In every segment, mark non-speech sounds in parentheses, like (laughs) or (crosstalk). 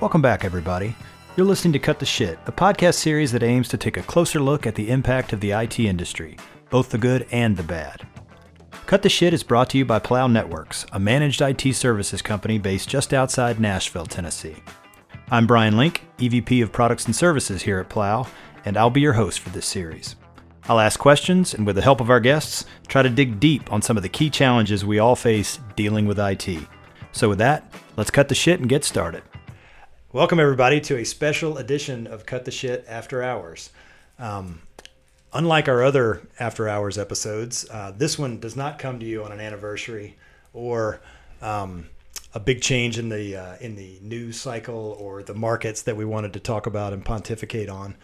Welcome back, everybody. You're listening to Cut the Shit, a podcast series that aims to take a closer look at the impact of the IT industry, both the good and the bad. Cut the Shit is brought to you by Plow Networks, a managed IT services company based just outside Nashville, Tennessee. I'm Brian Link, EVP of Products and Services here at Plow, and I'll be your host for this series. I'll ask questions and, with the help of our guests, try to dig deep on some of the key challenges we all face dealing with IT. So, with that, let's cut the shit and get started. Welcome, everybody, to a special edition of Cut the Shit After Hours. Um, unlike our other After Hours episodes, uh, this one does not come to you on an anniversary or um, a big change in the uh, in the news cycle or the markets that we wanted to talk about and pontificate on.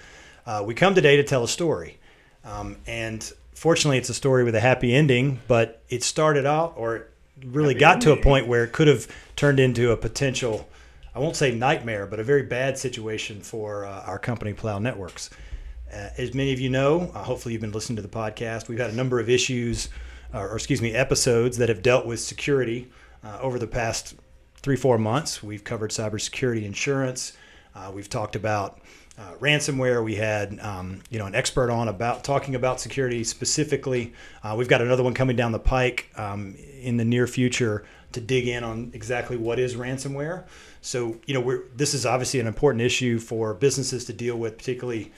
Uh, we come today to tell a story, um, and fortunately, it's a story with a happy ending. But it started out, or it really Happy got to a point where it could have turned into a potential. I won't say nightmare, but a very bad situation for uh, our company, Plow Networks. Uh, as many of you know, uh, hopefully you've been listening to the podcast. We've had a number of issues, or excuse me, episodes that have dealt with security uh, over the past three, four months. We've covered cybersecurity insurance. Uh, we've talked about uh, ransomware. We had um, you know an expert on about talking about security specifically. Uh, we've got another one coming down the pike um, in the near future to dig in on exactly what is ransomware. So you know this is obviously an important issue for businesses to deal with, particularly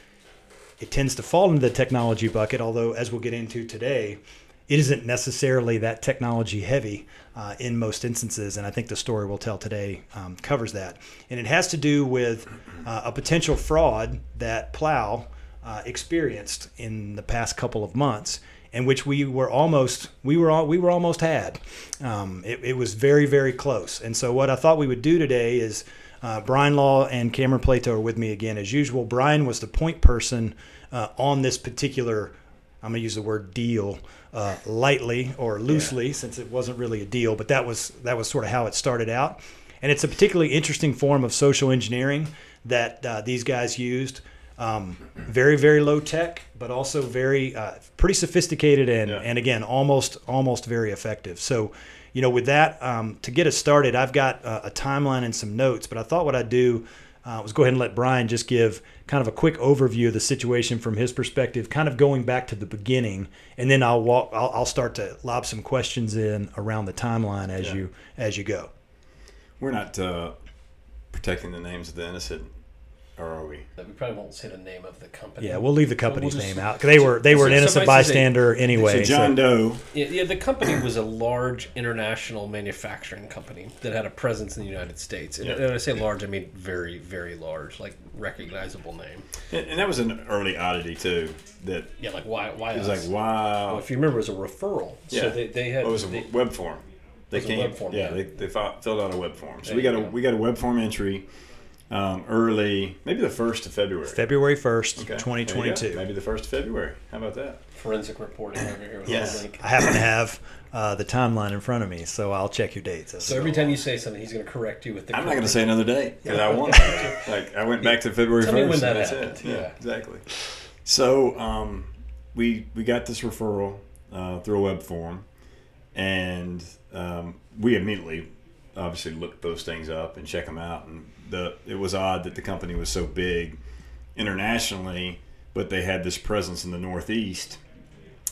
it tends to fall into the technology bucket, although, as we'll get into today, it isn't necessarily that technology heavy uh, in most instances. And I think the story we'll tell today um, covers that. And it has to do with uh, a potential fraud that Plow uh, experienced in the past couple of months. In which we were almost we were all, we were almost had, um, it, it was very very close. And so what I thought we would do today is uh, Brian Law and Cameron Plato are with me again as usual. Brian was the point person uh, on this particular, I'm going to use the word deal uh, lightly or loosely since it wasn't really a deal, but that was that was sort of how it started out. And it's a particularly interesting form of social engineering that uh, these guys used. Um, very very low tech, but also very uh, pretty sophisticated and Yeah. and again almost almost very effective. So you know, with that, um, to get us started, I've got a timeline and some notes, but I thought what I'd do uh, was go ahead and let Brian just give kind of a quick overview of the situation from his perspective, kind of going back to the beginning, and then I'll walk. I'll, I'll start to lob some questions in around the timeline as Yeah. you as you go. We're not uh, protecting the names of the innocent, or are we? We probably won't say the name of the company. Yeah, we'll leave the But we'll company's just- name out 'cause they were they were an innocent suffice to say- bystander anyway. so John Doe. Yeah, yeah, the company was a large international manufacturing company that had a presence in the United States. And Yeah. when I say large, I mean very, very large, like recognizable name. And, and that was an early oddity too. That Yeah, like why? Why it was us? like, wow. Well, if you remember, it was a referral. yeah, So they, they had. Well, it was a they- web form. They was a came. web form, yeah, yeah. they, they fi- filled out a web form. So There we got a go. we got a web form entry um, early, maybe the first of February. February first, Okay. twenty There you go. twenty two. Maybe the first of February. How about that? forensic reporting over here. Yes. I happen to have uh, the timeline in front of me, so I'll check your dates. as So every time along. you say something, he's going to correct you with the. I'm not going to say another date because I want to. (laughs) Like I went back to February Tell me first. when that that's happened. it. Yeah, Yeah. exactly. So um, we we got this referral uh, through a web form, and um, we immediately obviously looked those things up and check them out. And the it was odd that the company was so big internationally, but they had this presence in the Northeast.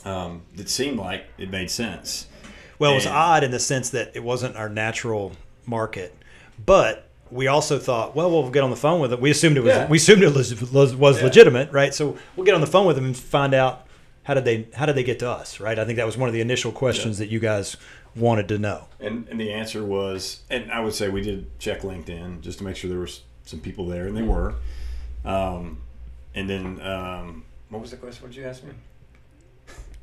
Um, that seemed like it made sense. Well, it was odd in the sense that it wasn't our natural market, but we also thought, well, we'll get on the phone with it. We assumed it was Yeah. we assumed it was, was, was Yeah. legitimate, right? So we'll get on the phone with them and find out how did they how did they get to us, right? I think that was one of the initial questions that you guys wanted to know. And, and the answer was, and I would say we did check LinkedIn just to make sure there was some people there, and they were. Um, and then, um, what was the question? What did you ask me?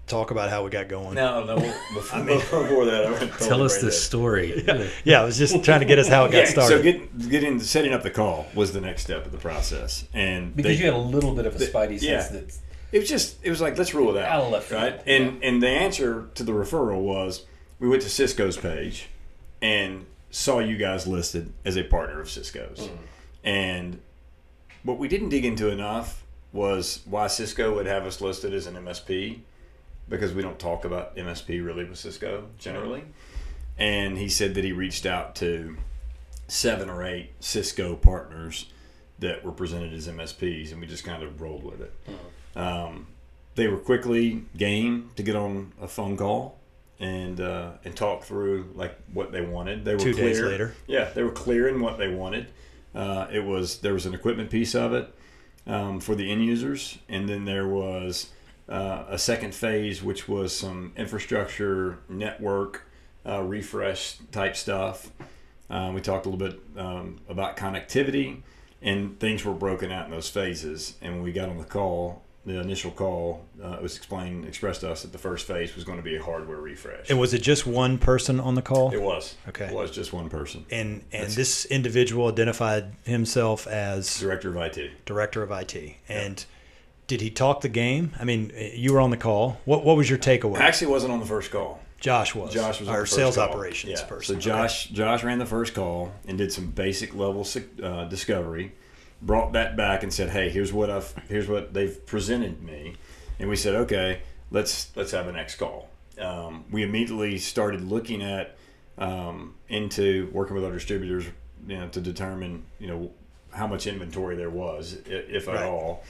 Talk about how we got going. No, no. (laughs) Before, before that, I went Tell us the story. (laughs) Yeah, I was just trying to get us how it got Yeah, started. so get, getting setting up the call was the next step of the process, and Because they- you had a little bit of a the- spidey yeah. sense that it was just it was like let's rule it out, left right? And and the answer to the referral was we went to Cisco's page and saw you guys listed as a partner of Cisco's, Mm. and what we didn't dig into enough was why Cisco would have us listed as an MSP because we don't talk about MSP really with Cisco generally. And he said that he reached out to seven or eight Cisco partners that were presented as MSPs, and we just kind of rolled with it. Um, they were quickly game to get on a phone call and uh, and talk through like what they wanted. They were Two clear. days later. Yeah, they were clear in what they wanted. Uh, it was there was an equipment piece of it um, for the end users, and then there was uh, a second phase, which was some infrastructure network uh, refresh type stuff. Um, we talked a little bit um, about connectivity, and things were broken out in those phases. And when we got on the call, the initial call, uh, it was explained, expressed to us that the first phase was going to be a hardware refresh. And was it just one person on the call? It was. Okay. It was just one person. and and That's- this individual identified himself as Director of IT. director of IT. And did he talk the game? I mean, you were on the call. What what was your takeaway? Actually, wasn't on the first call. Josh was. Josh was on our sales call. operations Yeah. person. So Josh, Josh ran the first call and did some basic level uh, discovery. Brought that back and said, "Hey, here's what I've here's what they've presented me," and we said, "Okay, let's let's have a next call." Um, we immediately started looking at um, into working with our distributors, you know, to determine you know how much inventory there was, if at Right. all.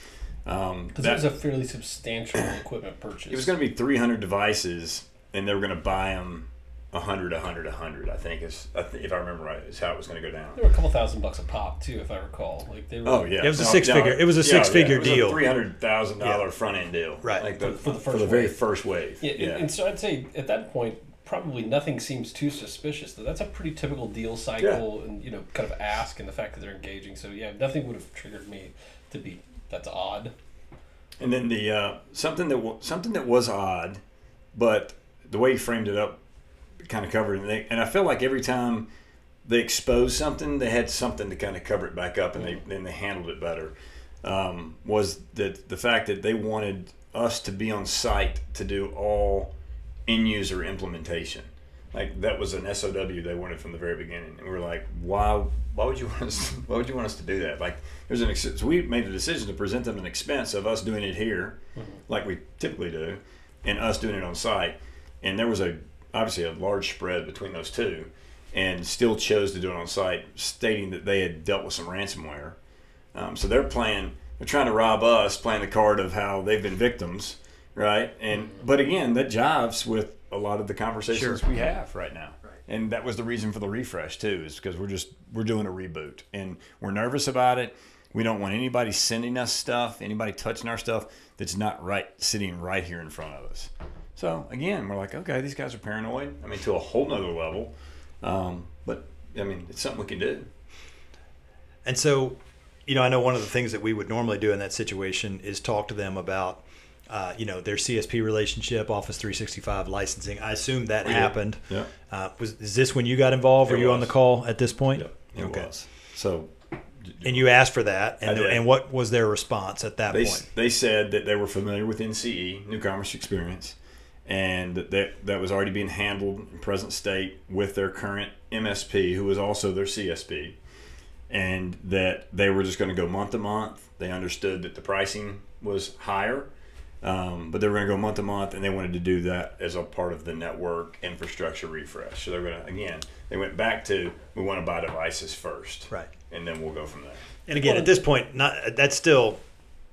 Um, Because that- it was a fairly substantial equipment purchase. it was going to be 300 devices, and they were going to buy them 100, 100, 100. I think is I th- if I remember right, is how it was going to go down. There were a couple thousand bucks a pop too, if I recall. Like they were. Oh yeah, It was a six-figure- it was a six-figure deal. Three hundred thousand dollar front end deal, Right. Like the, For- for the for first the very first wave. Yeah, and- and so I'd say at that point, probably nothing seems too suspicious. Though that's a pretty typical deal cycle, and you know, kind of ask and the fact that they're engaging. So yeah, nothing would have triggered me to be that's odd. And then the uh, something that w- something that was odd, but the way he framed it up, kind of covered. And, they, and I felt like every time they exposed something, they had something to kind of cover it back up, and they then they handled it better. Um, was that the fact that they wanted us to be on site to do all end user implementation. Like that was an SOW they wanted from the very beginning, and we were like, "Why? Why would you want us? Why would you want us to do that?" Like, there's an ex- so we made a decision to present them an expense of us doing it here, like we typically do, and us doing it on site. And there was a obviously a large spread between those two, and still chose to do it on site, stating that they had dealt with some ransomware. Um, so they're playing, they're trying to rob us, playing the card of how they've been victims, right? And but again, that jives with a lot of the conversations we have right now. And that was the reason for the refresh too, is because we're just we're doing a reboot and we're nervous about it. We don't want anybody sending us stuff, anybody touching our stuff that's not right sitting right here in front of us. So again, we're like, okay, these guys are paranoid. I mean, to a whole nother level. Um, but I mean, it's something we can do. And so, you know, I know one of the things that we would normally do in that situation is talk to them about, uh, you know, their CSP relationship, Office 365 licensing. I assume that did. happened. Yeah. Uh, was is this when you got involved? Were It you on the call at this point? It was. So And you asked for that, and, did. and what was their response at that they, point? they said that they were familiar with NCE, New Commerce Experience, and that that, that was already being handled in present state with their current MSP, who was also their CSP, and that they were just going to go month to month. They understood that the pricing was higher, um, but they were going to go month to month, and they wanted to do that as a part of the network infrastructure refresh. So they're going to again, they went back to we want to buy devices first, Right. and then we'll go from there. And again, at this point, not that's still.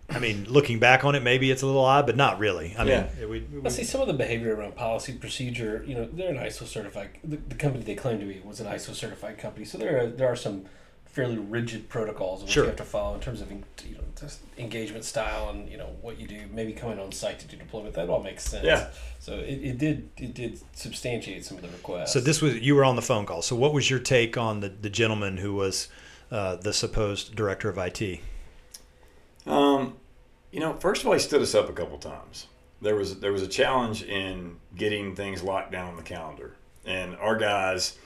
I mean, looking back on it, maybe it's a little odd, but not really. I mean, Yeah. we, we- Let's see some of the behavior around policy procedure. You know, they're an ISO certified. The, the company they claim to be was an ISO certified company, so there are there are some fairly rigid protocols which Sure. you have to follow in terms of you know just engagement style and you know what you do. Maybe coming on site to do deployment. That all makes sense. Yeah. So it, it did it did substantiate some of the requests. So this was you were on the phone call. So what was your take on the, the gentleman who was uh, the supposed director of IT? Um, you know, first of all, he stood us up a couple times. There was there was a challenge in getting things locked down on the calendar, and our guys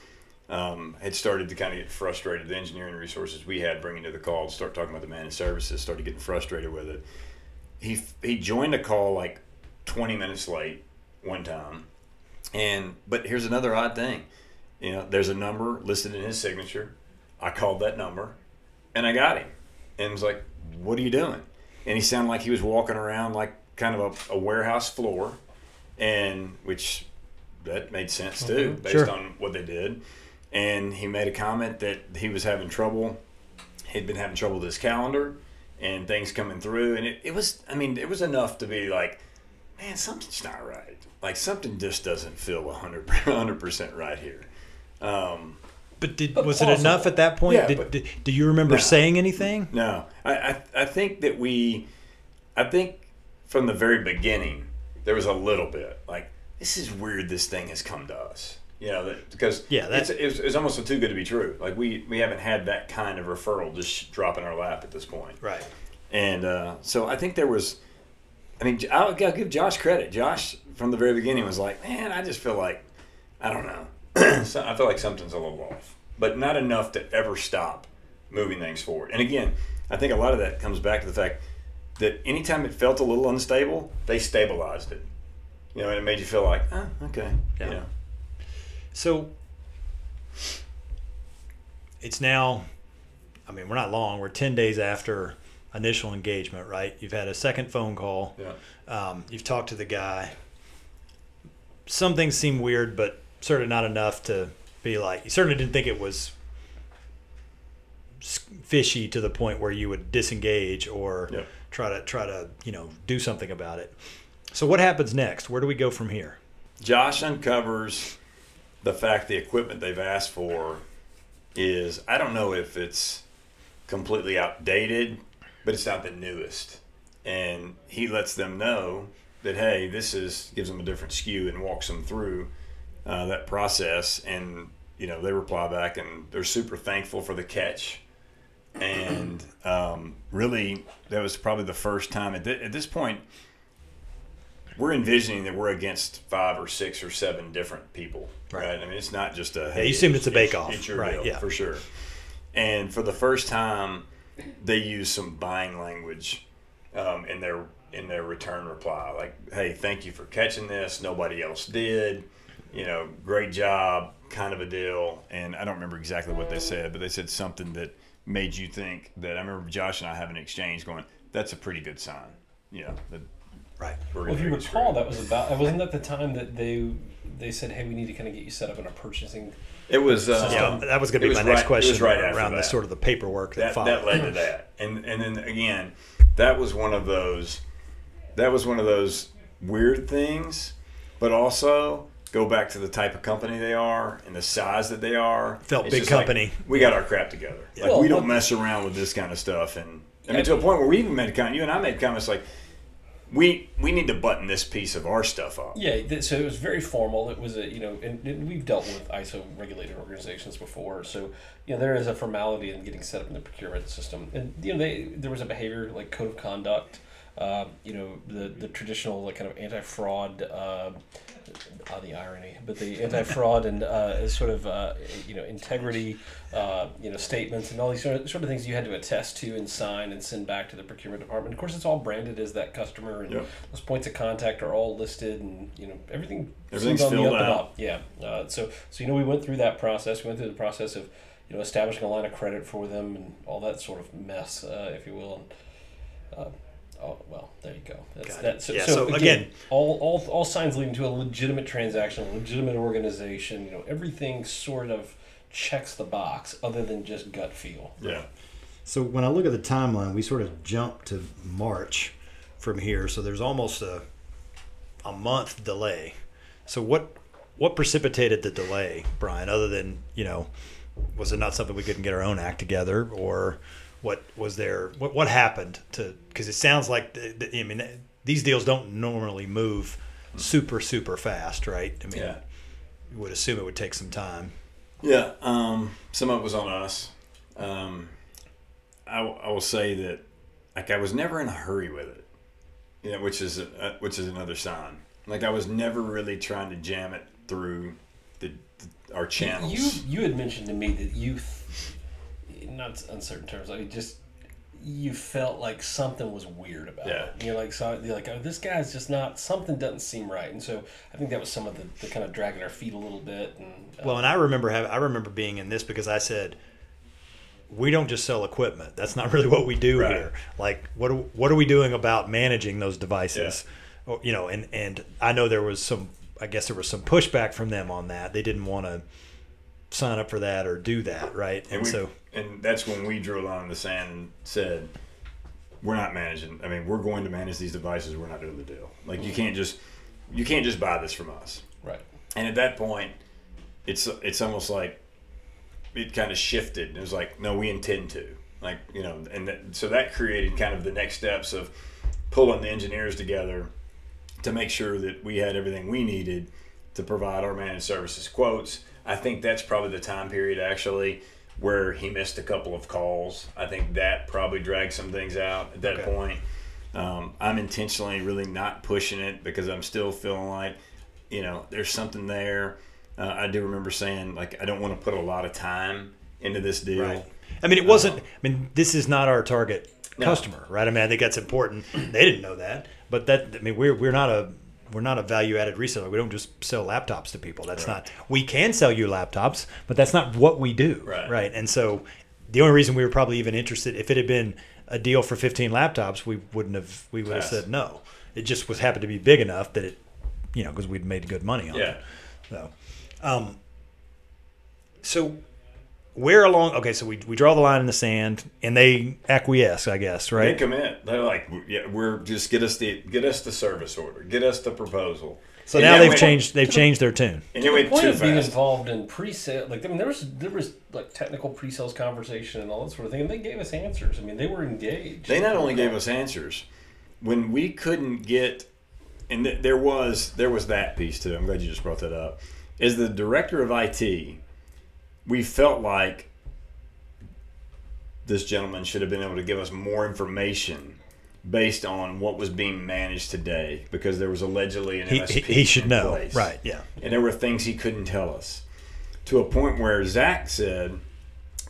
um, had started to kind of get frustrated. The engineering resources we had bringing to the call to start talking about the managed services started getting frustrated with it. He he joined a call like twenty minutes late one time, and but here's another odd thing. You know, there's a number listed in his signature. I called that number, and I got him, and was like, "What are you doing?" And he sounded like he was walking around like kind of a, a warehouse floor, and which that made sense too Mhm. based Sure. on what they did. And he made a comment that he was having trouble. He'd been having trouble with his calendar and things coming through, and it, it was. I mean, it was enough to be like, man, something's not right. Like something just doesn't feel 100 (laughs) percent right here. Um, But did But was it enough at that point? Yeah, did, but- did- do you remember No. saying anything? No, I, I, I think that we, I think from the very beginning, there was a little bit like, this is weird this thing has come to us. You know, that, because Yeah, that- it's, it's, it's almost too good to be true. Like, we, we haven't had that kind of referral just drop in our lap at this point. Right. And uh, so I think there was, I mean, I'll, I'll give Josh credit. Josh, from the very beginning, was like, man, I just feel like, I don't know. (clears throat) so I feel like something's a little off, but not enough to ever stop moving things forward. And again, I think a lot of that comes back to the fact that anytime it felt a little unstable, they stabilized it. You know, and it made you feel like, oh, okay. Yeah. You know, So it's now, I mean, we're not long. We're 10 days after initial engagement, right? You've had a second phone call. yeah. Um, you've talked to the guy. Some things seem weird, but certainly not enough to be like, you certainly didn't think it was fishy to the point where you would disengage or Yep. try to try to you know do something about it. So what happens next? Where do we go from here? Josh uncovers the fact the equipment they've asked for is I don't know if it's completely outdated, but it's not the newest. And he lets them know that hey, this is gives them a different SKU and walks them through uh, that process. And you know they reply back and they're super thankful for the catch. And um, really, that was probably the first time at, thi- at this point we're envisioning that we're against five or six or seven different people, Right. right? I mean, it's not just a hey. you assumed it's a bake-off. It's your Right, deal, yeah. for sure. And for the first time, they use some buying language um, in their in their return reply, like, "Hey, thank you for catching this. Nobody else did. You know, great job." Kind of a deal. And I don't remember exactly what they said, but they said something that made you think that. I remember Josh and I having an exchange, going, "That's a pretty good sign." You know, that Right. we're Well, if you gonna get recall, screwed. that was about wasn't that the time that they they said, "Hey, we need to kind of get you set up in a purchasing." It was. Uh, Yeah, that was going to be was my next right- it question was right after around the that. sort of the paperwork that, that, followed. that led to that and and then again that was one of those that was one of those weird things but also go back to the type of company they are and the size that they are Felt It's big just like, company. we got our crap together like Well, we don't mess around with this kind of stuff and i mean to a point where we even made a comment you and i made comments like we we need to button this piece of our stuff up Yeah, th- so it was very formal. It was a you know, and, and we've dealt with ISO regulated organizations before, so you know there is a formality in getting set up in the procurement system, and you know they there was a behavior like code of conduct. Uh, you know the the traditional like kind of anti fraud, uh, uh, the irony, but the anti fraud and uh, sort of uh, you know integrity, uh, you know statements and all these sort of, sort of things you had to attest to and sign and send back to the procurement department. Of course, it's all branded as that customer, and Yep. those points of contact are all listed, and you know everything. Everything's on the filled up and out. up. Yeah. Uh, so so you know we went through that process. We went through the process of you know establishing a line of credit for them and all that sort of mess, uh, if you will. And, uh, Oh well, there you go. That's, Got that, so, Yeah, so, so again, again- all, all all signs leading to a legitimate transaction, a legitimate organization. You know, everything sort of checks the box, other than just gut feel. yeah So when I look at the timeline, we sort of jump to March from here. So there's almost a a month delay. So what what precipitated the delay, Brian? Other than you know, was it not something we couldn't get our own act together, or what was there? What what happened to? Because it sounds like the, the, I mean these deals don't normally move super super fast, right? I mean, Yeah. you would assume it would take some time. Yeah, um, some of it was on us. Um, I, I will say that, like, I was never in a hurry with it, you know, which is a, which is another sign. Like, I was never really trying to jam it through the, the our channels. You you had mentioned to me that you, th- not uncertain terms, like just you felt like something was weird about Yeah. it. You're like, so you're like, oh, this guy's just not. Something doesn't seem right, and so I think that was some of the, the kind of dragging our feet a little bit. And uh, Well, and I remember having, I remember being in this because I said, we don't just sell equipment. That's not really what we do Right. here. Like, what are, what are we doing about managing those devices? or, you know, and and I know there was some. I guess there was some pushback from them on that. They didn't want to sign up for that or do that, right? And, And, we, so and that's when we drew a line in the sand and said, we're not managing. I mean, we're going to manage these devices. We're not doing the deal. Like you can't just you can't just buy this from us. Right. And at that point, it's it's almost like it kind of shifted. It was like, no, we intend to. Like you know, and that, so that created kind of the next steps of pulling the engineers together to make sure that we had everything we needed to provide our managed services quotes. I think that's probably the time period actually where he missed a couple of calls. I think that probably dragged some things out at that Okay. point. Um, I'm intentionally really not pushing it because I'm still feeling like, you know, there's something there. Uh, I do remember saying like I don't want to put a lot of time into this deal. Right. I mean, it wasn't. I mean, this is not our target No. customer, right? I mean, I think that's important. They didn't know that, but that. I mean, we're we're not a we're not a value added reseller. We don't just sell laptops to people. That's Right. not. We can sell you laptops, but that's not what we do, Right. Right. And so, the only reason we were probably even interested, if it had been a deal for 15 laptops, we wouldn't have. We would have said no. It just was happened to be big enough that it, you know, because we'd made good money on Yeah. it. So, um, so where along? Okay, so we, we draw the line in the sand, and they acquiesce, I guess, right? They commit. They're like, yeah, we're just get us the get us the service order, get us the proposal. So And now they've we- changed. They've changed their tune. And To it the went point too of being involved in pre-sale, like I mean, there was there was like technical pre-sales conversation and all that sort of thing, and they gave us answers. I mean, they were engaged. They not only gave us answers when we couldn't get, and th- there was there was that piece too. I'm glad you just brought that up. As the director of IT, we felt like this gentleman should have been able to give us more information based on what was being managed today because there was allegedly an He, MSP he, he should in know, place. right? Yeah. and there were things he couldn't tell us to a point where Zach said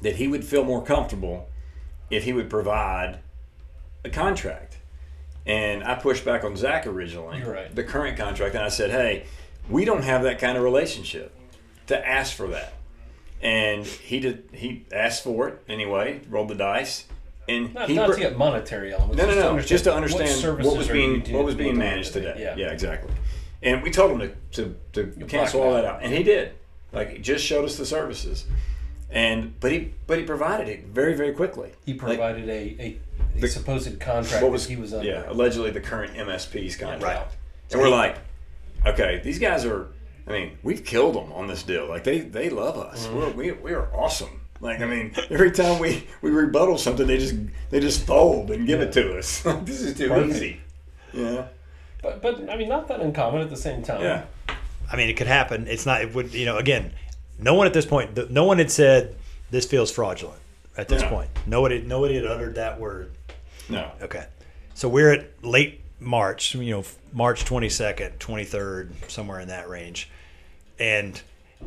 that he would feel more comfortable if he would provide a contract. And I pushed back on Zach originally, You're right. the current contract, and I said, hey, we don't have that kind of relationship to ask for that. And he did. He asked for it anyway. Rolled the dice, and Not, he not to get monetary elements. no, no, just to no. Just to understand what, services was being what was being managed today. Yeah. exactly. And we told him to to, to cancel all that out, and he did. Like he just showed us the services, and but he but he provided it very very quickly. He provided a, a, a The- supposed contract what was that he was under. yeah allegedly the current MSP's contract, Right. and we're like, okay, these guys are. I mean, we've killed them on this deal. Like they they love us. Mm-hmm. We're, we we are awesome. Like I mean, every time we we rebuttal something, they just they just fold and give it to us. (laughs) this is too Perfect. easy. Yeah. But, but I mean, not that uncommon at the same time. Yeah. I mean, it could happen. It's not. It would. You know, again, no one at this point. No one had said this feels fraudulent at this No. point. Nobody. Nobody had uttered that word. No. Okay. So we're at late March, you know, March 22nd, 23rd, somewhere in that range. And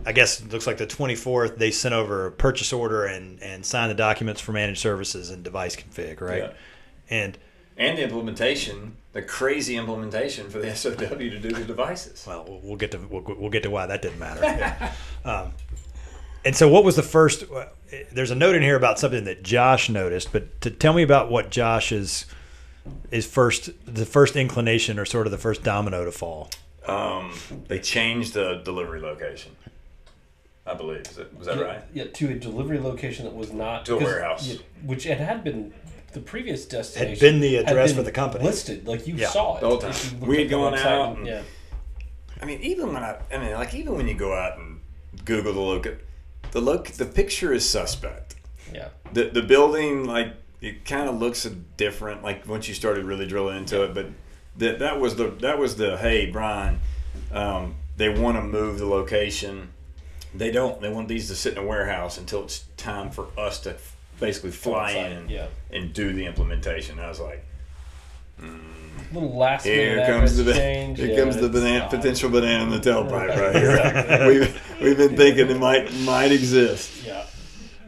I guess it looks like the 24th, they sent over a purchase order and, and signed the documents for managed services and device config, right? Yeah. And, And the implementation, the crazy implementation for the SOW to do the devices. well, we'll- get to we'll, we'll get to why that didn't matter. Yeah. (laughs) um, and so, what was the first? uh, There's a note in here about something that Josh noticed, but to tell me about what Josh's is first the first inclination or sort of the first domino to fall. Um, they changed the delivery location. I believe. Is that, was that yeah, right? Yeah, to a delivery location that was not To a warehouse. yeah, which it had been the previous destination had been the address been for the company. listed. Like you Yeah, saw it the whole time. if you looked We had gone website out and- and- yeah, I mean, even when I, I mean, like even when you go out and Google the loc, the look, the picture is suspect. yeah. The the building, like it kind of looks different. Like once you started really drilling into it, but that that was the that was the hey Brian, um, they want to move the location. They don't. They want these to sit in a warehouse until it's time for us to basically fly Outside, in yeah. and do the implementation. I was like, Little last here minute comes the change. here yeah, comes the banana, odd. potential banana in the tailpipe Right. right here. we've we've been thinking it might might exist. Yeah.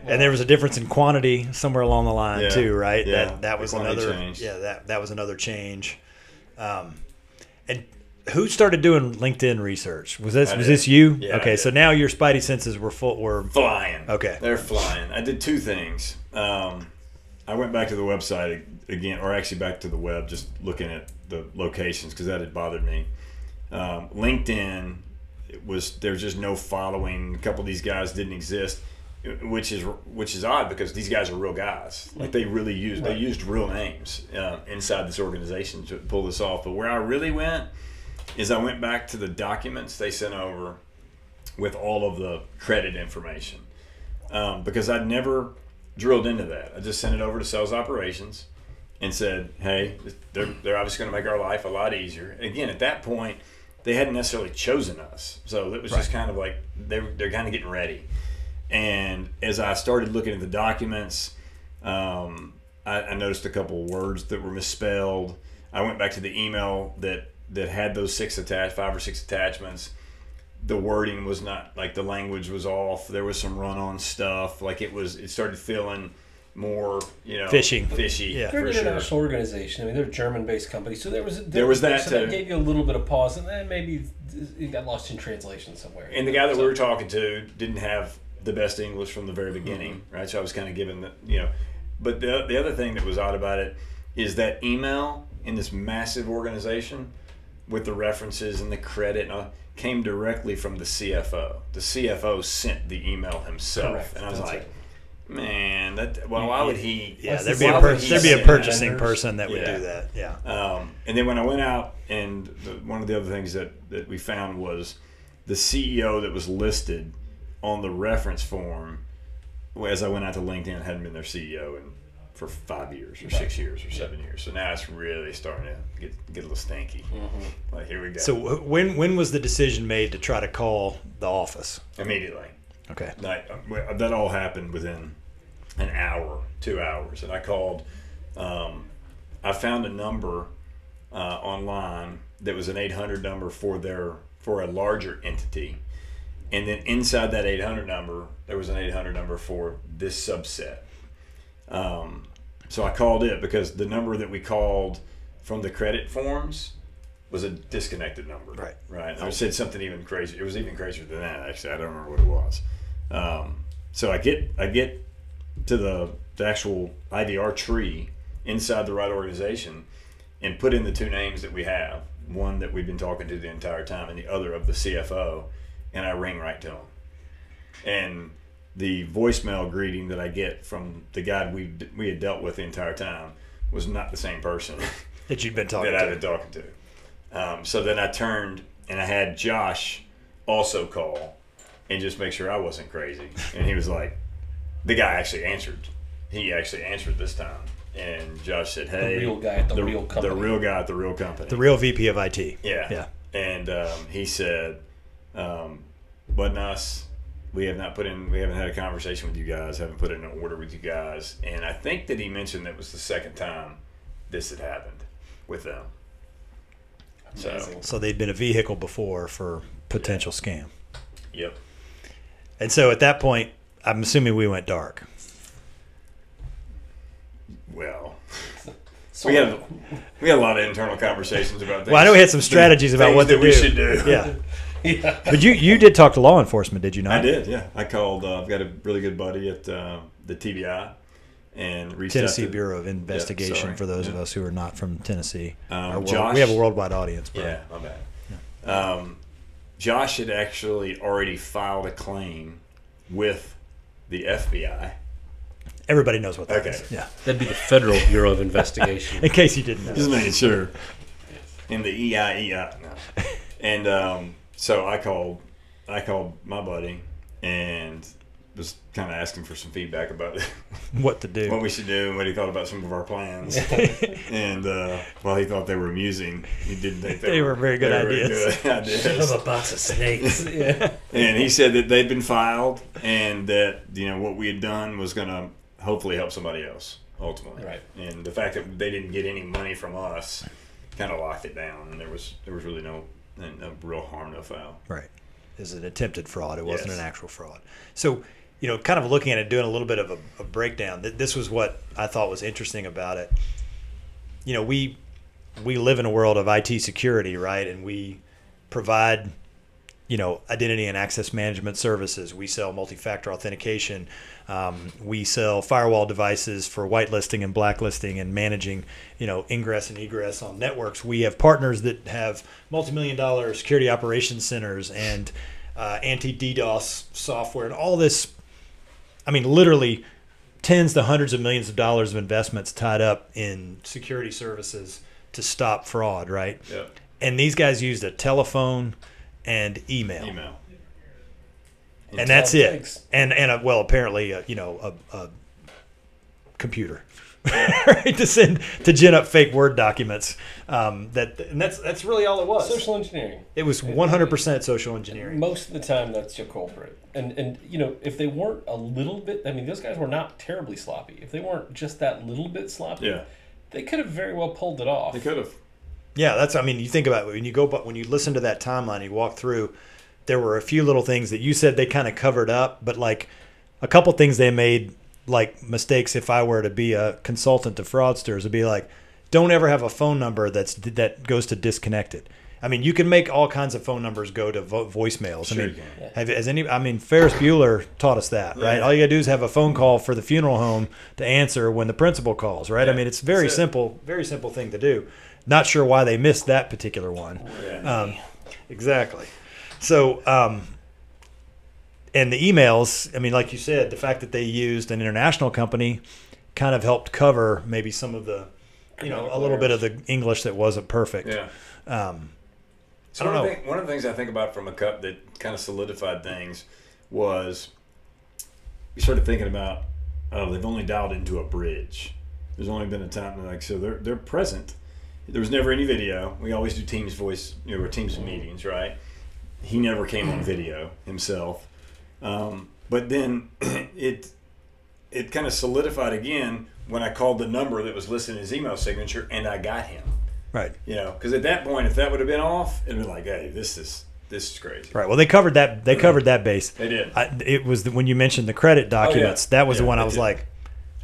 and there was a difference in quantity somewhere along the line Yeah. too, right? Yeah. That that was another changed. yeah that that was another change. Um, and who started doing LinkedIn research? Was this I was did. this you? Yeah, okay, so now your spidey senses were full were Flying. Okay. They're flying. I did two things. Um, I went back to the website again, or actually back to the web, just looking at the locations because that had bothered me. Um, LinkedIn it was there's just no following. A couple of these guys didn't exist, which is which is odd because these guys are real guys. Like they really used they used real names uh, inside this organization to pull this off. But where I really went is I went back to the documents they sent over with all of the credit information um, because I'd never drilled into that. I just sent it over to sales operations and said, "Hey, they're they're obviously going to make our life a lot easier." Again, at that point, they hadn't necessarily chosen us, so it was just kind of like they're they're kind of getting ready. And as I started looking at the documents, um, I, I noticed a couple of words that were misspelled. I went back to the email that that had those six attached, five or six attachments. The wording was not like the language was off. There was some run-on stuff. Like it was, it started feeling more, you know, Fishing. fishy. Yeah. They're for an sure. international organization. I mean, they're a German-based company, so there was There was that So too. that gave you a little bit of pause, and then maybe it got lost in translation somewhere. And the guy that So- we were talking to didn't have the best English from the very beginning, right? So I was kind of given the, you know, but the, the other thing that was odd about it is that email in this massive organization with the references and the credit and all, came directly from the CFO. The CFO sent the email himself, Correct. and I was That's like, it. man, that well, why would he? Yeah, there'd be a why per- would he there'd be a purchasing vendors? person that would Yeah. do that. Yeah. Um, and then when I went out, and the, one of the other things that, that we found was the CEO that was listed on the reference form. As I went out to LinkedIn, hadn't been their CEO in for five years or six years or seven years. So now it's really starting to get get a little stinky. Like here we go. So when when was the decision made to try to call the office? immediately, Okay. that, that all happened within an hour, two hours, and I called. Um, I found a number uh, online that was an 800 number for their for a larger entity, and then inside that 800 number there was an 800 number for this subset. Um, so I called it because the number that we called from the credit forms was a disconnected number. Right. Right. I said something even crazier. It was even crazier than that. Actually, I don't remember what it was. Um, so I get I get to the, the actual IVR tree inside the right organization and put in the two names that we have. One that we've been talking to the entire time, and the other of the CFO. And I ring right to him. And the voicemail greeting that I get from the guy we we had dealt with the entire time was not the same person (laughs) That you'd been talking that I've to. been talking to. Um, so then I turned and I had Josh also call and just make sure I wasn't crazy. And he was like, the guy actually answered. He actually answered this time. And Josh said, "Hey, the real guy at the real company." the real guy at the real company, The real VP of IT. yeah. Yeah. And um, he said, um, wasn't us. We have not put in, we haven't had a conversation with you guys, haven't put in an order with you guys. And I think that he mentioned that was the second time this had happened with them. So, So they'd been a vehicle before for potential scam. yep. And so at that point, I'm assuming we went dark. Well, So (laughs) we had, we had a lot of internal conversations about things. Well, I know we had some strategies about things what that to we do. should do. Yeah. (laughs) yeah. But you you did talk to law enforcement, did you not? I did, yeah. I called, uh, I've got a really good buddy at uh, the TBI and reached Tennessee out to, Bureau of Investigation sorry. for those of us who are not from Tennessee. Um, world- Josh- we have a worldwide audience. Bro. Yeah, my bad. Um, Josh had actually already filed a claim with the FBI. Everybody knows what that Okay. is. Yeah. That'd be the Federal Bureau of Investigation. (laughs) In case you didn't know. Just making sure. In the E EIEI. No. And um, so I called, I called my buddy and was kind of asking for some feedback about (laughs) what to do. what we should do and what he thought about some of our plans. (laughs) and uh, while he thought they were amusing, he didn't think they, They were very good they were ideas. good (laughs) ideas. a box of snakes. yeah. And he said that they'd been filed and that you know what we had done was going to hopefully help somebody else ultimately. Right. And the fact that they didn't get any money from us kind of locked it down, and there was there was really no no real harm, no foul. Right. Is an attempted fraud. It wasn't Yes. an actual fraud. So, you know, kind of looking at it, doing a little bit of a, a breakdown. th- This was what I thought was interesting about it. You know, we we live in a world of IT security, right? And we provide you know, identity and access management services. We sell multi-factor authentication. Um, we sell firewall devices for whitelisting and blacklisting and managing, you know, ingress and egress on networks. We have partners that have multi-million dollar security operations centers and uh, anti-DDoS software and all this. I mean, literally tens to hundreds of millions of dollars of investments tied up in security services to stop fraud, right? Yeah. And these guys used a telephone and email, Email. and that's it it. takes. And and a, well, apparently, uh, you know, a, a computer. (laughs) right, to send to gin up fake word documents. Um, that and that's that's really all it was. Social engineering. it was 100% social engineering. Most of the time, that's your culprit. And and you know, if they weren't a little bit, I mean, those guys were not terribly sloppy. If they weren't just that little bit sloppy, Yeah. they could have very well pulled it off. They could have. Yeah, that's. I mean, you think about it, when you go, but when you listen to that timeline, you walk through. There were a few little things that you said they kind of covered up, but like a couple things they made like mistakes. If I were to be a consultant to fraudsters, would be like, don't ever have a phone number that's that goes to disconnected. I mean, you can make all kinds of phone numbers go to vo- voicemails. Sure I you mean, can. have has any? I mean, Ferris Bueller taught us that, right? Yeah. All you gotta do is have a phone call for the funeral home to answer when the principal calls, right? I mean, it's very That's it. simple, very simple thing to do. Not sure why they missed that particular one. Yeah. Um, exactly. So, um, and the emails, I mean, like you said, the fact that they used an international company kind of helped cover maybe some of the, you know, a little bit of the English that wasn't perfect. yeah. Um, So I don't one, the, one of the things I think about from a cup that kind of solidified things was we started thinking about oh they've only dialed into a bridge. There's only been a time like so they're they're present. There was never any video. We always do Teams voice, you know, or Teams meetings, right? He never came on video himself, um, but then (clears throat) it it kind of solidified again when I called the number that was listed in his email signature, and I got him. Right. You know, because at that point, if that would have been off, it'd been like, hey, this is this is crazy. Right. Well, they covered that. They covered that base. They did. I, it was the, when you mentioned the credit documents. That was the one I was did. like,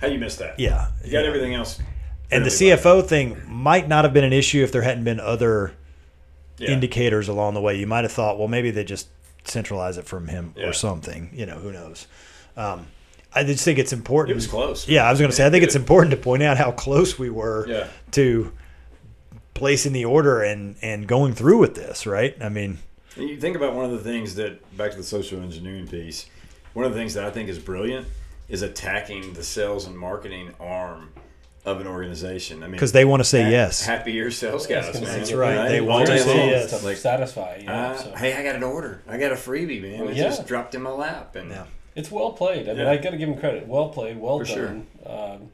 How you missed that? yeah. You got yeah. everything else. And the CFO thing might not have been an issue if there hadn't been other Yeah. indicators along the way. You might have thought, well, maybe they just centralize it from him Yeah. or something. You know, who knows? Um, I just think it's important. It was close. Yeah, I was going to say, I think it's important to point out how close we were Yeah. to placing the order and and going through with this. Right? I mean, And you think about one of the things that back to the social engineering piece. One of the things that I think is brilliant is attacking the sales and marketing arm of an organization. I mean, because they want to say ha- yes. Happier sales Yeah, I was guys, man. That's right. They want to day say yes. to Like, satisfy. You know, uh, so. hey, I got an order. I got a freebie, man. It Yeah. just dropped in my lap, and Yeah. It's well played. I mean, Yeah. I got to give him credit. Well played. Well For sure. done. Um,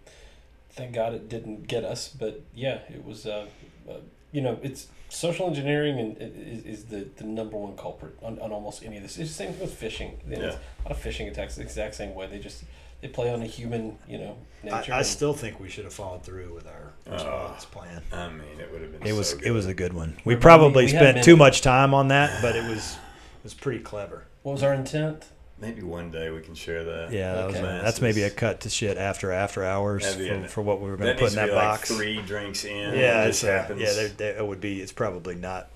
thank God it didn't get us, but yeah, it was. Uh, uh, you know, it's social engineering and it is, is the, the number one culprit on, on almost any of this. It's the same with phishing. You know, Yeah. it's A lot of phishing attacks the exact same way. They just they play on a human, you know, I, nature. I and- still think we should have followed through with our response plan. I mean, it would have been. It was so it was a good one. We We- probably we had spent too much time on that, but it was it was pretty clever. what was our intent? Maybe one day we can share that. Yeah, that Okay. man, that's maybe a cut to shit after after hours for, an- for what we were going to put in that be box. like three drinks in. yeah, when it's, this uh, happens. yeah, there, there it would be. It's probably not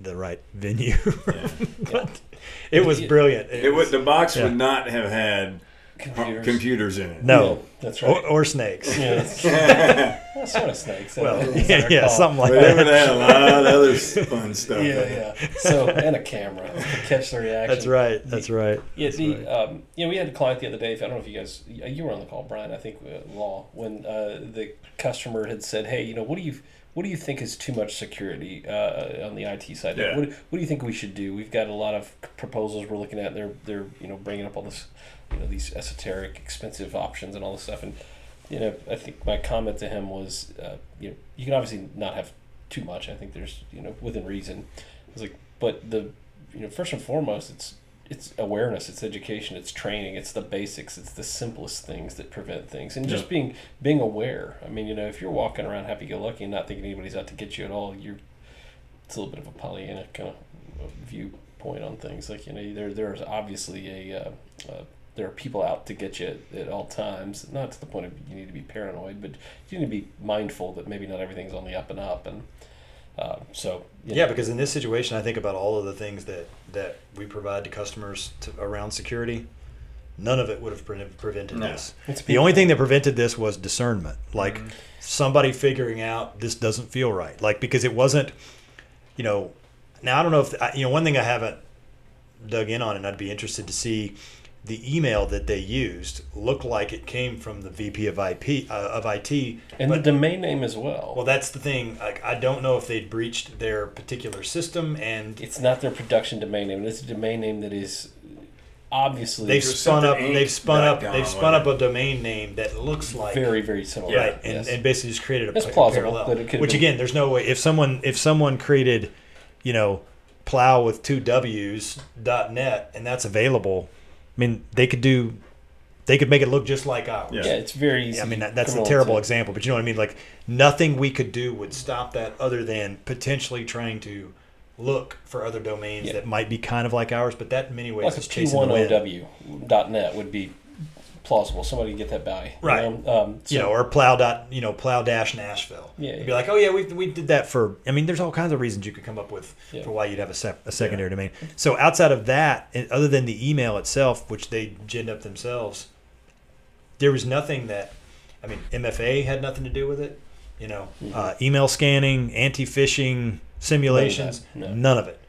the right venue, Yeah. (laughs) but it was brilliant. It would. The box Yeah. would not have had Computers. computers in it. no, Yeah, that's right. or, or snakes. yeah, (laughs) that's, sort of snakes. Well, yeah, yeah, something like But they would that. have had a lot of other (laughs) fun stuff. Yeah, yeah. So and a camera to catch the reaction. That's right. That's right. Yeah, That's the right. um, you know we had a client the other day. I don't know if you guys you were on the call, Brian. I think uh, Law when uh, the customer had said, "Hey, you know, what do you what do you think is too much security uh, on the IT side? Yeah. What, what do you think we should do? We've got a lot of proposals we're looking at. They're they're you know bringing up all this you know these esoteric, expensive options and all this stuff. And you know, I think my comment to him was, uh, you know, you can obviously not have too much. I think there's you know within reason. I was like, but the you know first and foremost, it's it's awareness, it's education, it's training, it's the basics, it's the simplest things that prevent things, and just being being aware. I mean, you know, if you're walking around happy-go-lucky and not thinking anybody's out to get you at all, you're it's a little bit of a Pollyanna kind of viewpoint on things. Like you know, there there's obviously a uh, uh, there are people out to get you at, at all times. Not to the point of you need to be paranoid, but you need to be mindful that maybe not everything's on the up and up. And Uh, so Yeah, know, because in this situation, I think about all of the things that that we provide to customers to, around security. None of it would have pre- prevented No. this. It's The people- only thing that prevented this was discernment, like somebody figuring out this doesn't feel right, like because it wasn't, you know. Now I don't know if you know one thing I haven't dug in on, and I'd be interested to see the email that they used looked like it came from the VP of IP uh, of IT, and but the domain name as well. well, that's the thing. Like, I don't know if they'd breached their particular system, and it's not their production domain name. It's a domain name that is obviously they've spun up. They've spun up. Inc.com They've spun up a domain name that looks like very very similar. right, and, yes. and basically just created a It's pa- plausible parallel. that it Which been- again, there's no way. If someone if someone created, you know, plow with two W's dot net, and that's available, I mean, they could do. They could make it look just like ours. Yeah. yeah, it's very easy. I mean, that, that's a terrible intent. example, but you know what I mean? Like, nothing we could do would stop that other than potentially trying to look for other domains Yeah. that might be kind of like ours, but that in many ways Like a is chasing the wind. P1OW.net would be plausible. Somebody can get that by. you Right. know? Um, you know, or plow dot, you know, plow dash Nashville. Yeah, You'd yeah. be like, oh yeah, we, we did that for. I mean, there's all kinds of reasons you could come up with Yeah. for why you'd have a, a secondary domain. So outside of that, other than the email itself, which they ginned up themselves, there was nothing that. I mean, MFA had nothing to do with it. You know, Mm-hmm. uh, email scanning, anti-phishing simulations, No. none of it,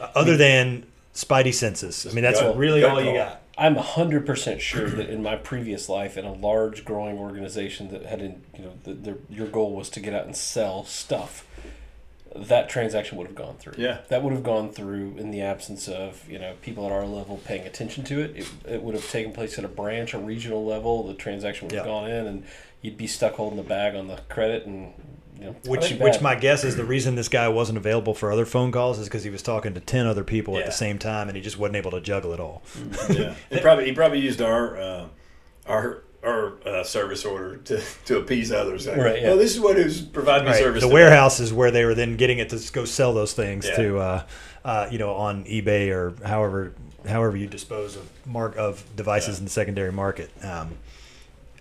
uh, other than Spidey senses. I mean, that's really all you got. I'm hundred percent sure that in my previous life, in a large, growing organization that had, in, you know, the, the, your goal was to get out and sell stuff, that transaction would have gone through. Yeah. that would have gone through in the absence of you know people at our level paying attention to it. It, it would have taken place at a branch a regional level. The transaction would have Yeah. gone in, and you'd be stuck holding the bag on the credit, and you know, Which, which my guess is the reason this guy wasn't available for other phone calls is because he was talking to ten other people at the same time, and he just wasn't able to juggle it all. yeah. He probably he probably used our uh, our our uh, service order to, to appease others. Like, Right, yeah. Well, this is what who's providing Right. service. The today." warehouse is where they were then getting it to go sell those things Yeah. to, uh, uh, you know, on eBay or however however you dispose of mark of devices Yeah. in the secondary market. Um,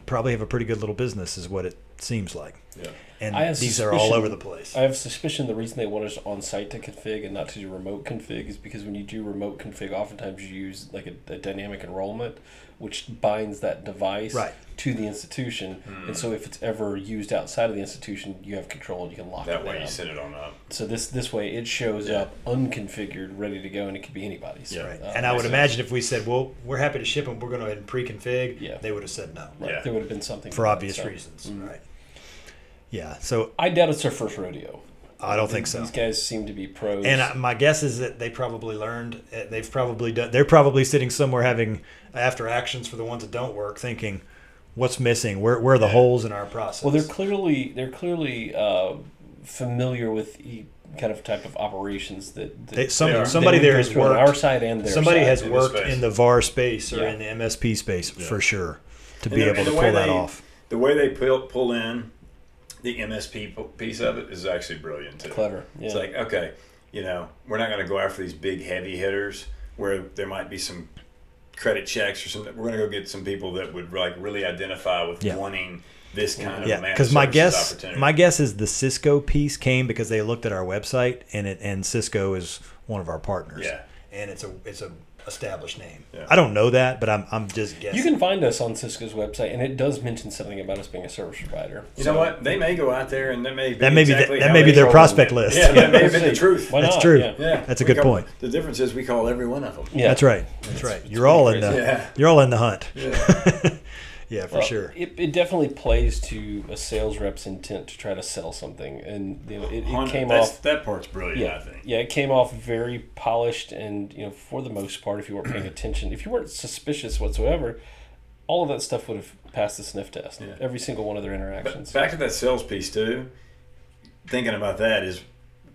probably have a pretty good little business, is what it seems like. Yeah. And I have these are all over the place. I have suspicion the reason they want us on site to config and not to do remote config is because when you do remote config, oftentimes you use like a, a dynamic enrollment, which binds that device Right. to the institution. And so if it's ever used outside of the institution, you have control and you can lock That it That way down. you set it on up. So this this way it shows Yeah. up unconfigured, ready to go, and it could be anybody's. Yeah. Right. Uh, and I would makes sense. imagine if we said, "Well, we're happy to ship them. We're going to go ahead and pre-config," Yeah. they would have said no right, Yeah. there would have been something for to that, obvious so- reasons. Mm. Right. Yeah. So I doubt it's their first rodeo. I don't think so. These guys seem to be pros. And I, my guess is that they probably learned. uh, They've probably done. They're probably sitting somewhere having after actions for the ones that don't work, thinking, "What's missing? Where where are the holes in our process?" Well, they're clearly they're clearly uh, familiar with e- kind of type of operations that, that They- some- They are. somebody they there has worked. our side and their Somebody side. has in the worked in the VAR space or Yeah. in the MSP space for sure to And be able to pull way that they- off. The way they pull, pull in the MSP piece of it is actually brilliant too. clever. Yeah. It's like okay, you know, we're not going to go after these big heavy hitters where there might be some credit checks or something. We're going to go get some people that would like really identify with Yeah. wanting this kind of Yeah, because my guess, my guess is the Cisco piece came because they looked at our website and it and Cisco is one of our partners. Yeah. and it's a it's a established name. Yeah. I don't know that, but I'm I'm just guessing. you can find us on Cisco's website, and it does mention something about us being a service provider. You know what? They may go out there and that may be That may be the- exactly that how may be their prospect it. list. Yeah, that may have been the truth. Why That's not? true. Yeah. Yeah, That's a we good call- point. The difference is we call every one of them. Yeah. That's right. That's right. it's You're all in pretty the. Yeah. you're all in the hunt. (laughs) Yeah. Yeah, for Well, sure. It, it definitely plays to a sales rep's intent to try to sell something, and you know, it, it came that's- off. That part's brilliant, I Yeah, think. yeah, it came off very polished, and you know, for the most part, if you weren't paying attention, if you weren't suspicious whatsoever, all of that stuff would have passed the sniff test. Yeah. Every single one of their But interactions. back to that sales piece too. Thinking about that is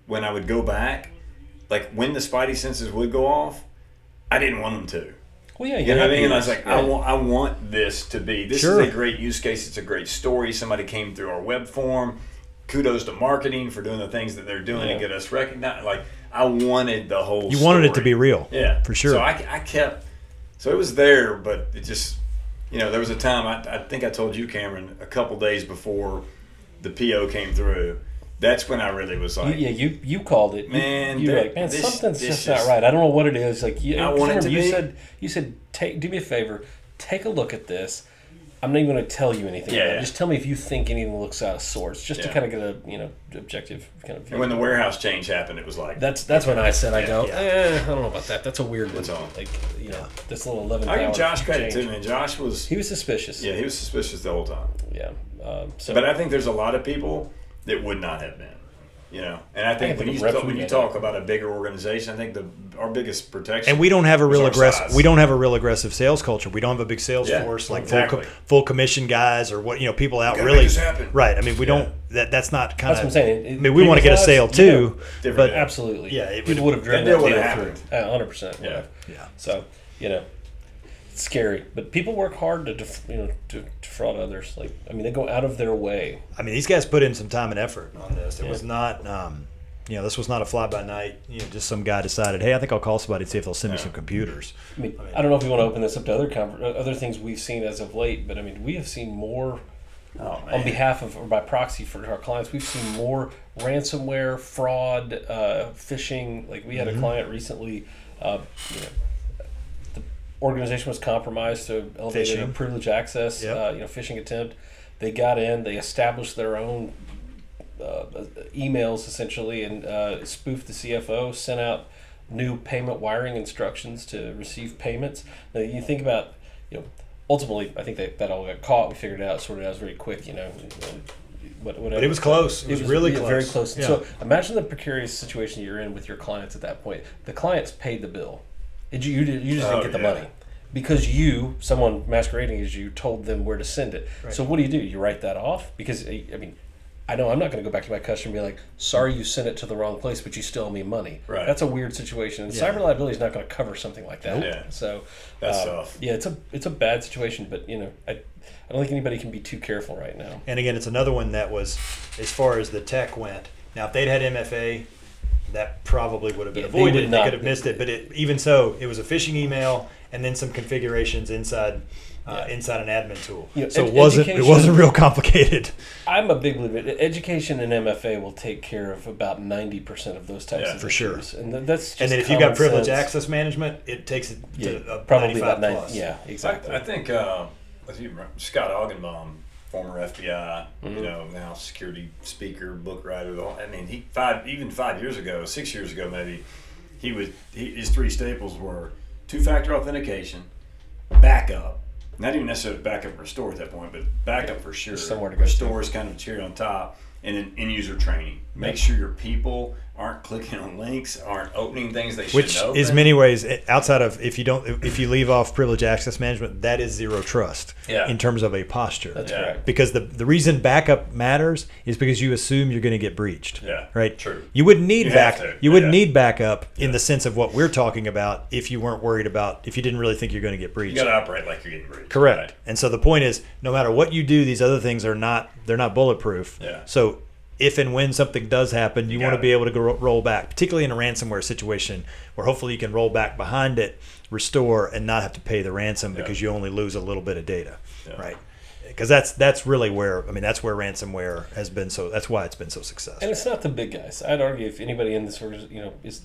when I would go back, like when the spidey senses would go off, I didn't want them to. Well, yeah, You know what I mean? And I was like, I want, I want this to be. This Sure. is a great use case. It's a great story. Somebody came through our web form. Kudos to marketing for doing the things that they're doing Yeah. to get us recognized. Like I wanted the whole. You wanted it to be real. Yeah, for sure. So I, I kept. So it was there, but it just, you know, there was a time I, I think I told you, Cameron, a couple days before the PO came through, that's when I really was You, like, yeah, you you called it, Man, You, there- like, man, this- something's this just is- not right. I don't know what it is. Like, you, I 'cause want remember to you be- said you said take do me a favor, take a look at this. I'm not even going to tell you anything. Yeah, yeah. Just tell me if you think anything looks out of sorts, just to kind of get a you know objective kind of. and View. when the warehouse change happened, it was like, That's that's when I said I Yeah, go. yeah. Eh, I don't know about that. That's a weird one. Like you know this little eleven. I give Josh credit change. too, man. Josh was, He was suspicious. yeah, he was suspicious the whole time. Yeah. Um, so But I think there's a lot of people that would not have been. You know, and I think can when you talk, when you talk about a bigger organization, I think the our biggest protection. And we don't have a real aggressive. size. We don't have a real aggressive sales culture. We don't have a big sales Yeah, force like exactly. full, co- full commission guys or what you know people out really. make this happen. Right. I mean, we Yeah. don't. That that's not kind That's of. what I'm saying. It- I mean, we want to get a sale odds, too, Different but. Absolutely. Yeah, it people would- would have driven that that deal deal through. happened. Hundred percent. Yeah. yeah. So you know, it's scary, but people work hard to def- you know to defraud others. Like I mean, they go out of their way. I mean, these guys put in some time and effort on this. It Yeah. was not, um, you know, this was not a fly by night. You know, just some guy decided, hey, I think I'll call somebody and see if they'll send me some computers. I mean, I don't know if you want to open this up to other conver- uh, other things we've seen as of late, but I mean, we have seen more Oh, on behalf of or by proxy for our clients. We've seen more ransomware, fraud, uh, phishing. Like we had a client recently. Uh, you know, the organization was compromised to elevated a privilege access. Yep. Uh, you know, phishing attempt. They got in. They established their own uh, emails essentially and uh, spoofed the CFO. Sent out new payment wiring instructions to receive payments. Now you think about, you know, ultimately I think that that all got caught. We figured it out, sorted it out very quick. You know, what- whatever. But it was close. It was, really close. very close. Yeah. So imagine the precarious situation you're in with your clients at that point. The clients paid the bill. It, you, you, just Oh, didn't get the yeah. money because you, someone masquerading as you, told them where to send it. Right. So what do you do? You write that off because I I mean. I know I'm not going to go back to my customer and be like, "Sorry, you sent it to the wrong place, but you still owe me money." Right. That's a weird situation, and Yeah. cyber liability is not going to cover something like that. Yeah. So That's um, tough. Yeah, it's a it's a bad situation, but you know, I, I don't think anybody can be too careful right now. And again, it's another one that was, as far as the tech went. Now, if they'd had MFA, that probably would have been Yeah, avoided. would They, not- could have missed it. But it, even so, it was a phishing email and then some configurations inside uh, Yeah. inside an admin tool. You know, so ed- it wasn't it wasn't real complicated. (laughs) I'm a big believer. Education and MFA will take care of about ninety percent of those types Yeah. of For sure. issues. and th- that's just and then if you've got common privilege sense. access management, it takes it yeah, to a probably 95 about nine. plus. Yeah, exactly. I, I think uh, Scott Augenbaum, former FBI, Mm-hmm. you know, now security speaker, book writer. The whole, I mean, he five even five years ago, six years ago maybe, he was he, his three staples were two-factor authentication, backup. Not even necessarily backup and restore at that point, but backup for sure. Somewhere to go to. Restore is kind of cherry on top, and then end user training. Make sure your people aren't clicking on links, aren't opening things they Which shouldn't Which is many ways eh, outside of if you don't if you leave off privilege access management, that is zero trust Yeah. in terms of a posture. That's Yeah. correct. because the the reason backup matters is because you assume you're going to get breached. Yeah, Right. true. You wouldn't need You back. You wouldn't yeah. need backup in the sense of what we're talking about if you weren't worried about if you didn't really think you're going to get breached. You got to operate like you're getting breached. Correct. Right. And so the point is, no matter what you do, these other things are not they're not bulletproof. Yeah. So if and when something does happen, you, You want to got be able to go roll back, particularly in a ransomware situation where hopefully you can roll back behind it, restore, and not have to pay the ransom Yeah. because you only lose a little bit of data. Yeah. Right. Because that's that's really where I mean that's where ransomware has been so that's why it's been so successful. And it's not the big guys. I'd argue if anybody in this, you know, is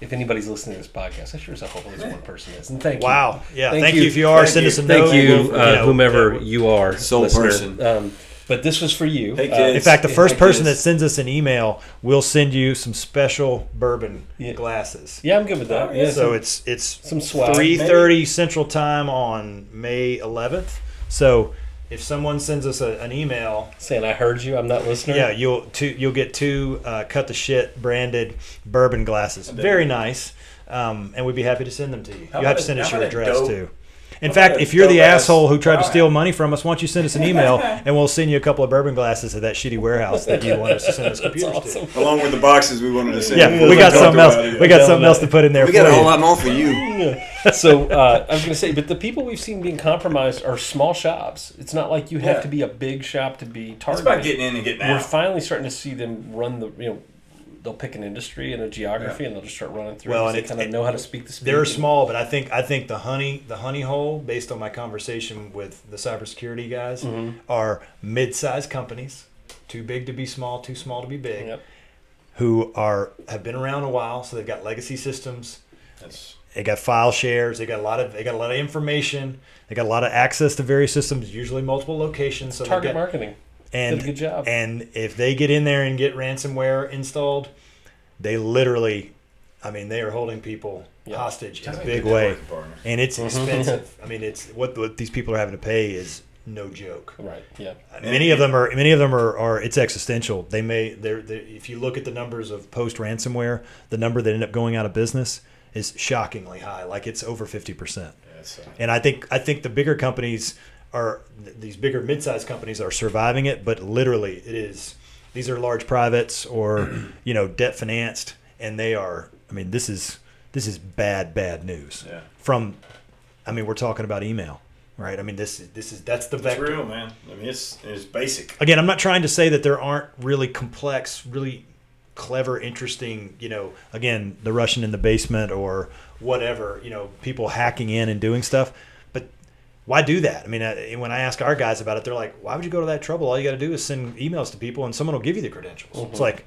if anybody's listening to this podcast, I sure as hell hope at least one person is. And thank you. Wow. Yeah. Thank, you. if you are. Thank send you. us a Thank note. you, We'll- uh, know, whomever yeah, you are, Sole listener. person. Um, but this was for you. Hey, Uh. In fact, the first I person that sends us an email will send you some special bourbon Yeah. glasses. yeah, I'm good with that. Oh, yeah, So so it's it's some three thirty Central Time on May 11th. So if someone sends us a, an email, saying I heard you, I'm not listening. yeah, you'll two you'll get two uh, cut the shit branded bourbon glasses. Very nice, um, and we'd be happy to send them to you. How You have to send a- us your address dope- too. In fact, if you're the asshole who tried to steal money from us, why don't you send us an email (laughs) and we'll send you a couple of bourbon glasses to that shitty warehouse that you want us to send us (laughs) That's computers to. Along with the boxes we wanted to send. Yeah, we got something else. We got something else to put in there We for got a whole lot more for you. (laughs) so uh, I was going to say, but the people we've seen being compromised are small shops. It's not like you have Yeah. to be a big shop to be targeted. It's about getting in and getting out. We're finally starting to see them run the you know. They'll pick an industry and a geography, and they'll just start running through. Well, Well, and they it- kind of it- know how to speak the speak. They're small, but I think I think the honey the honey hole, based on my conversation with the cybersecurity guys, Mm-hmm. are mid-sized companies too big to be small, too small to be big, Yep. who are have been around a while, so they've got legacy systems. That's They got file shares. They got a lot of they got a lot of information. They got a lot of access to various systems, usually multiple locations. So they Target got, marketing. And Did a good job. and if they get in there and get ransomware installed, they literally, I mean, they are holding people Yeah. hostage in a big way, and it's Mhm. expensive. I mean, it's what, what these people are having to pay is no joke. Right. Yeah. Many of them are. Many of them are. are it's existential. They may. They're, they're. If you look at the numbers of post ransomware, the number that end up going out of business is shockingly high. Like it's over fifty percent. Yeah, uh, And I think I think the bigger companies are th- these bigger mid-sized companies are surviving it, but literally it is these are large privates or (clears throat) you know debt financed, and they are. I mean, this is this is bad bad news. yeah. From, I mean, we're talking about email, right? I mean, this is this is that's the It's vector. real, man. I mean, it's it's basic. Again, I'm not trying to say that there aren't really complex, really clever, interesting, you know, again, the Russian in the basement or whatever, you know, people hacking in and doing stuff. Why do that? I mean, uh, when I ask our guys about it, they're like, why would you go to that trouble? All you got to do is send emails to people and someone will give you the credentials. It's Mhm. like,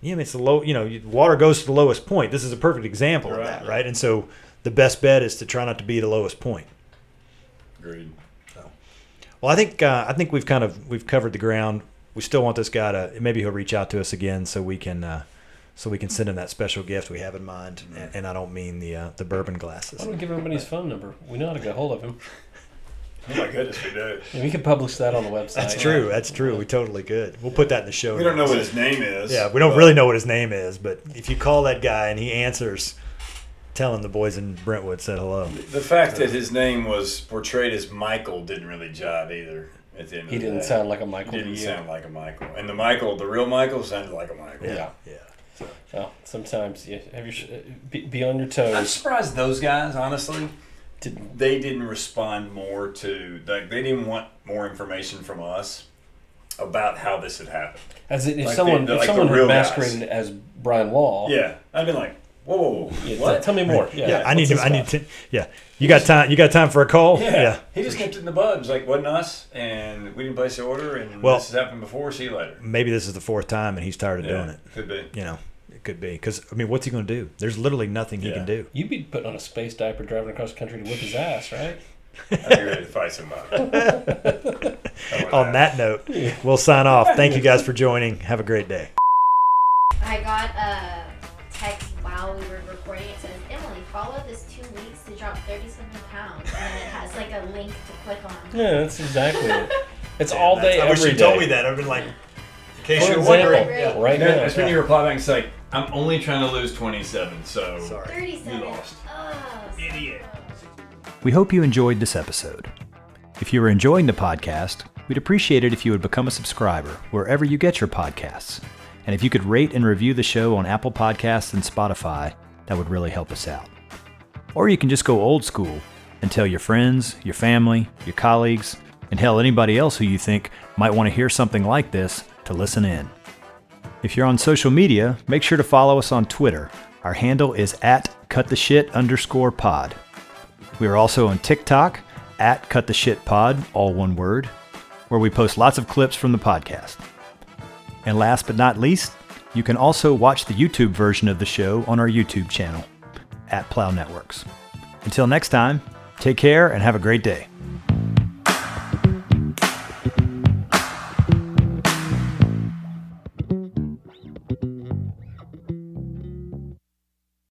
yeah, I mean, it's the low, you know, water goes to the lowest point. This is a perfect example of Right. that, right? And so the best bet is to try not to be the lowest point. Agreed. Well, I think uh, I think we've kind of we've covered the ground. We still want this guy to maybe he'll reach out to us again so we can uh, so we can send him that special gift we have in mind. And, and I don't mean the uh, the bourbon glasses. Why don't we give everybody his phone number? We know how to get hold of him. (laughs) Oh my goodness, we do. And we could publish that on the website. That's true. That's true. We totally could. We'll put that in the show. We don't know what his name is. Yeah, we don't really know what his name is, but if you call that guy and he answers, tell him the boys in Brentwood said hello. The fact that his name was portrayed as Michael didn't really jive either. At the end He of didn't day. sound like a Michael to didn't sound like a Michael, and the Michael, the real Michael, sounded like a Michael. Yeah. Yeah. Well, sometimes you have your sh- uh, be, be on your toes. I'm surprised those guys, honestly, Didn't they didn't respond more to like they didn't want more information from us about how this had happened. as it, if Like someone the- if like someone guys. masqueraded as Brian Wall. Yeah, I'd been like, whoa, whoa, whoa, yeah, t- what? tell me more. Yeah, Yeah, I need to. I need about? to. Yeah, you got time? You got time for a call? Yeah. he just nipped it in the bud. It was like, wasn't us, and we didn't place the order, and Well- this has happened before. See you later. Maybe this is the fourth time, and he's tired of doing it. Could be. You know, it could be because I mean, what's he going to do? There's literally nothing he can do. You'd be putting on a space diaper driving across the country to whip his ass, right? I'd be ready to fight somebody. (laughs) That On happen. that note, we'll sign off. Thank you guys for joining. Have a great day. I got a text click on. Yeah, that's exactly it. (laughs) It's all day, I wish every you told me that. I've been like, in For case you're example, wondering. Yeah. right No, now. that's when you reply back and say, I'm only trying to lose 27, so. Sorry. 37. You lost. Oh, Idiot. We hope you enjoyed this episode. If you are enjoying the podcast, we'd appreciate it if you would become a subscriber wherever you get your podcasts. And if you could rate and review the show on Apple Podcasts and Spotify, that would really help us out. Or you can just go old school and tell your friends, your family, your colleagues, and hell, anybody else who you think might want to hear something like this to listen in. If you're on social media, make sure to follow us on Twitter. Our handle is at cuttheshit underscore pod. We are also on TikTok at Cut the Shit Pod, all one word, where we post lots of clips from the podcast. And last but not least, you can also watch the YouTube version of the show on our YouTube channel at Plow Networks. Until next time, take care and have a great day.